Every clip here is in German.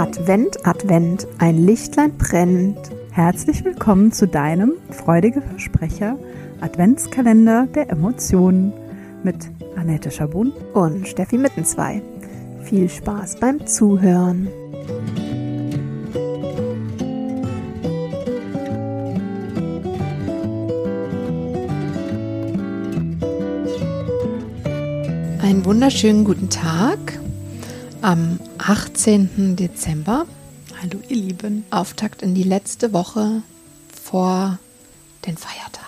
Advent, Advent, ein Lichtlein brennt. Herzlich willkommen zu deinem freudige Versprecher Adventskalender der Emotionen mit Annette Schabun und Steffi Mittenzwei. Viel Spaß beim Zuhören. Einen wunderschönen guten Tag am 18. Dezember. Hallo ihr Lieben. Auftakt in die letzte Woche vor den Feiertagen.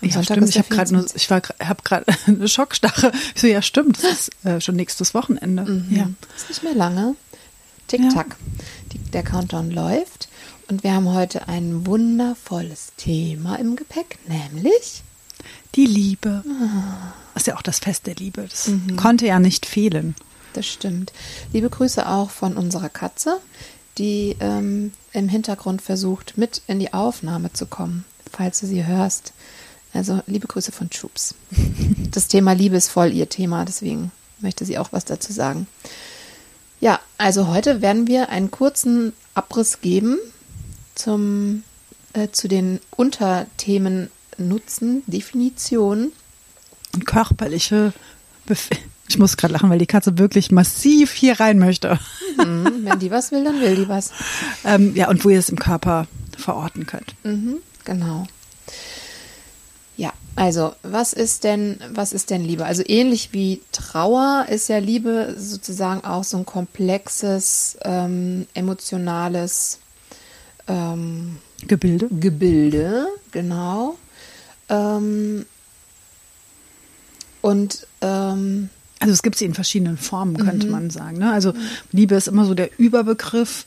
Am ja, Sonntag stimmt. Ich habe gerade ich war, habe gerade eine Schockstarre. Ich so, ja, stimmt. Das ist äh, schon nächstes Wochenende. Mhm. Ja. Ist nicht mehr lange. Tick-Tack. Ja. Der Countdown läuft. Und wir haben heute ein wundervolles Thema im Gepäck, nämlich die Liebe. Das ist ja auch das Fest der Liebe. Das mhm. konnte ja nicht fehlen. Das stimmt. Liebe Grüße auch von unserer Katze, die ähm, im Hintergrund versucht, mit in die Aufnahme zu kommen, falls du sie hörst. Also liebe Grüße von Troops. Das Thema Liebe ist voll ihr Thema, deswegen möchte sie auch was dazu sagen. Ja, also heute werden wir einen kurzen Abriss geben zum, äh, zu den Unterthemen Nutzen, Definition. Und körperliche Bef Ich muss gerade lachen, weil die Katze wirklich massiv hier rein möchte. Mhm, wenn die was will, dann will die was. ähm, ja, und wo ihr es im Körper verorten könnt. Mhm, genau. Ja, also was ist denn, was ist denn Liebe? Also ähnlich wie Trauer ist ja Liebe sozusagen auch so ein komplexes, ähm, emotionales ähm, Gebilde. Gebilde, genau. Ähm, und ähm, also es gibt sie in verschiedenen Formen, könnte mhm. man sagen. Ne? Also Liebe ist immer so der Überbegriff.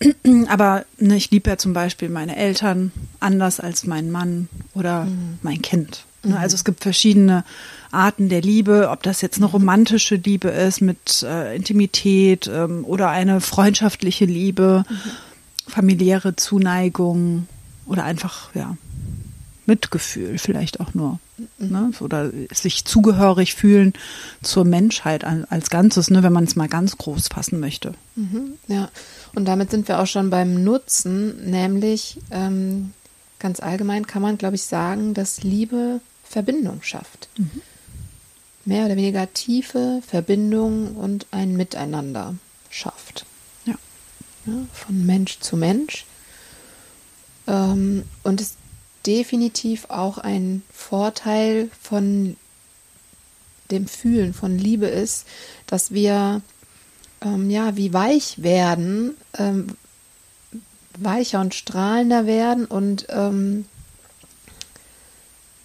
Aber ne, ich liebe ja zum Beispiel meine Eltern anders als meinen Mann oder mhm. mein Kind. Ne? Mhm. Also es gibt verschiedene Arten der Liebe, ob das jetzt eine romantische Liebe ist mit äh, Intimität ähm, oder eine freundschaftliche Liebe, mhm. familiäre Zuneigung oder einfach ja Mitgefühl vielleicht auch nur. Mhm. Ne? Oder sich zugehörig fühlen zur Menschheit als Ganzes, ne? wenn man es mal ganz groß fassen möchte. Mhm. Ja, und damit sind wir auch schon beim Nutzen, nämlich ähm, ganz allgemein kann man, glaube ich, sagen, dass Liebe Verbindung schafft. Mhm. Mehr oder weniger tiefe Verbindung und ein Miteinander schafft. Ja. ja von Mensch zu Mensch. Ähm, und es definitiv auch ein Vorteil von dem Fühlen von Liebe ist, dass wir ähm, ja wie weich werden, ähm, weicher und strahlender werden und ähm,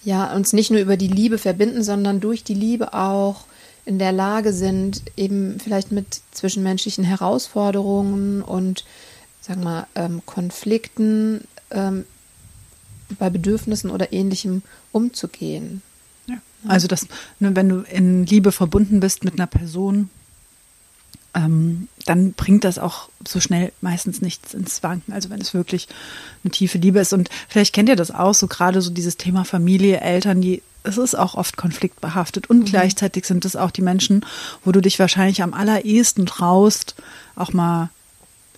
ja uns nicht nur über die Liebe verbinden, sondern durch die Liebe auch in der Lage sind, eben vielleicht mit zwischenmenschlichen Herausforderungen und sagen wir ähm, Konflikten ähm, bei Bedürfnissen oder ähnlichem umzugehen. Ja. Also das, ne, wenn du in Liebe verbunden bist mit einer Person, ähm, dann bringt das auch so schnell meistens nichts ins Wanken. Also wenn es wirklich eine tiefe Liebe ist. Und vielleicht kennt ihr das auch, so gerade so dieses Thema Familie, Eltern, die es ist auch oft konfliktbehaftet und mhm. gleichzeitig sind es auch die Menschen, wo du dich wahrscheinlich am allerersten traust, auch mal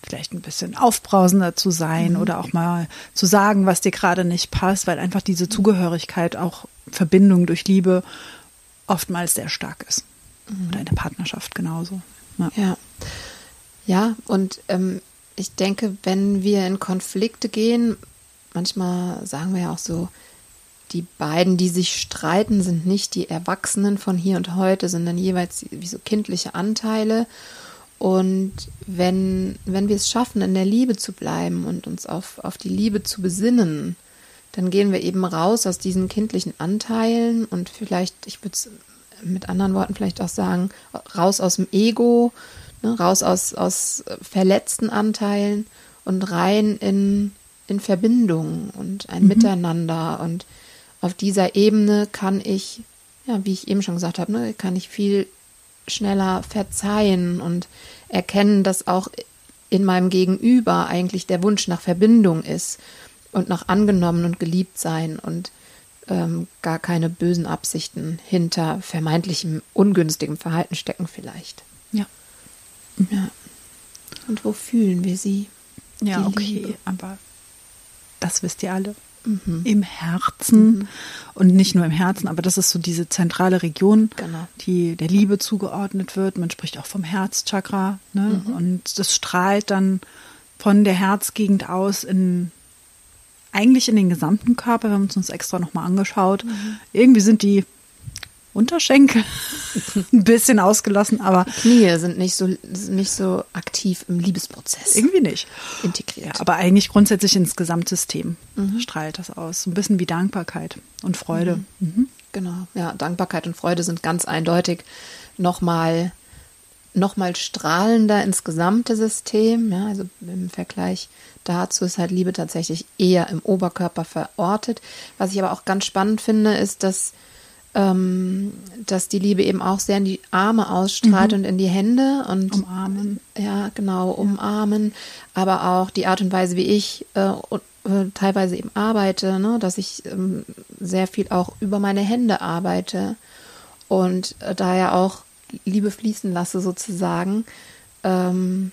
vielleicht ein bisschen aufbrausender zu sein mhm. oder auch mal zu sagen, was dir gerade nicht passt, weil einfach diese Zugehörigkeit, auch Verbindung durch Liebe oftmals sehr stark ist. Mhm. Oder in der Partnerschaft genauso. Ja, ja. ja und ähm, ich denke, wenn wir in Konflikte gehen, manchmal sagen wir ja auch so, die beiden, die sich streiten, sind nicht die Erwachsenen von hier und heute, sondern jeweils wie so kindliche Anteile. Und wenn, wenn wir es schaffen, in der Liebe zu bleiben und uns auf, auf die Liebe zu besinnen, dann gehen wir eben raus aus diesen kindlichen Anteilen und vielleicht, ich würde es mit anderen Worten vielleicht auch sagen, raus aus dem Ego, ne, raus aus, aus verletzten Anteilen und rein in, in Verbindung und ein mhm. Miteinander. Und auf dieser Ebene kann ich, ja, wie ich eben schon gesagt habe, ne, kann ich viel schneller verzeihen und erkennen, dass auch in meinem Gegenüber eigentlich der Wunsch nach Verbindung ist und nach angenommen und geliebt sein und ähm, gar keine bösen Absichten hinter vermeintlichem ungünstigem Verhalten stecken vielleicht. Ja. Ja. Und wo fühlen wir sie? Ja, Die okay, Liebe. aber das wisst ihr alle. Mhm. Im Herzen und nicht nur im Herzen, aber das ist so diese zentrale Region, Genau. die der Liebe zugeordnet wird. Man spricht auch vom Herzchakra ne? Mhm. und das strahlt dann von der Herzgegend aus in eigentlich in den gesamten Körper. Wir haben es uns extra nochmal angeschaut. Mhm. Irgendwie sind die Unterschenkel ein bisschen ausgelassen, aber Knie sind nicht so, nicht so aktiv im Liebesprozess irgendwie nicht. integriert. Ja, aber eigentlich grundsätzlich ins Gesamtsystem Mhm. strahlt das aus. So ein bisschen wie Dankbarkeit und Freude. Mhm. Genau, ja, Dankbarkeit und Freude sind ganz eindeutig nochmal noch mal strahlender ins gesamte System. Ja, also im Vergleich dazu ist halt Liebe tatsächlich eher im Oberkörper verortet. Was ich aber auch ganz spannend finde, ist, dass, ähm, dass die Liebe eben auch sehr in die Arme ausstrahlt und in die Hände und Umarmen. ja, genau, umarmen, aber auch die Art und Weise, wie ich äh, äh, teilweise eben arbeite, ne, dass ich ähm, sehr viel auch über meine Hände arbeite und äh, da ja auch Liebe fließen lasse sozusagen. Ähm,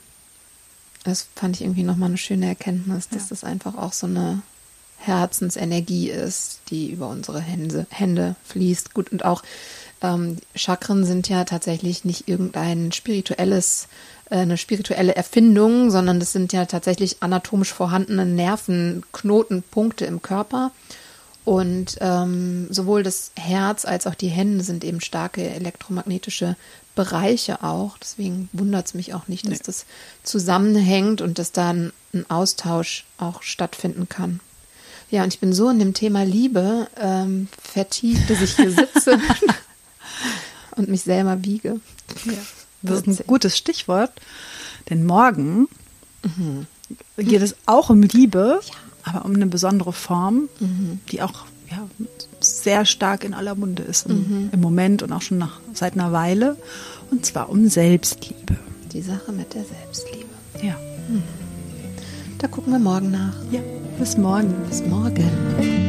das fand ich irgendwie nochmal eine schöne Erkenntnis, dass Ja. das einfach auch so eine Herzensenergie ist, die über unsere Hände, Hände fließt. Gut, und auch ähm, Chakren sind ja tatsächlich nicht irgendein spirituelles, äh, eine spirituelle Erfindung, sondern das sind ja tatsächlich anatomisch vorhandene Nervenknotenpunkte im Körper. Und ähm, sowohl das Herz als auch die Hände sind eben starke elektromagnetische Bereiche auch. Deswegen wundert es mich auch nicht, dass Nee. das zusammenhängt und dass da ein, ein Austausch auch stattfinden kann. Ja, und ich bin so in dem Thema Liebe ähm, vertieft, dass ich hier sitze und mich selber wiege. Das ist ein gutes Stichwort, denn morgen geht es auch um Liebe, aber um eine besondere Form, die auch ja, sehr stark in aller Munde ist im, im Moment und auch schon nach, seit einer Weile, und zwar um Selbstliebe. Die Sache mit der Selbstliebe. Ja, Da gucken wir morgen nach. ja bis morgen. Bis morgen.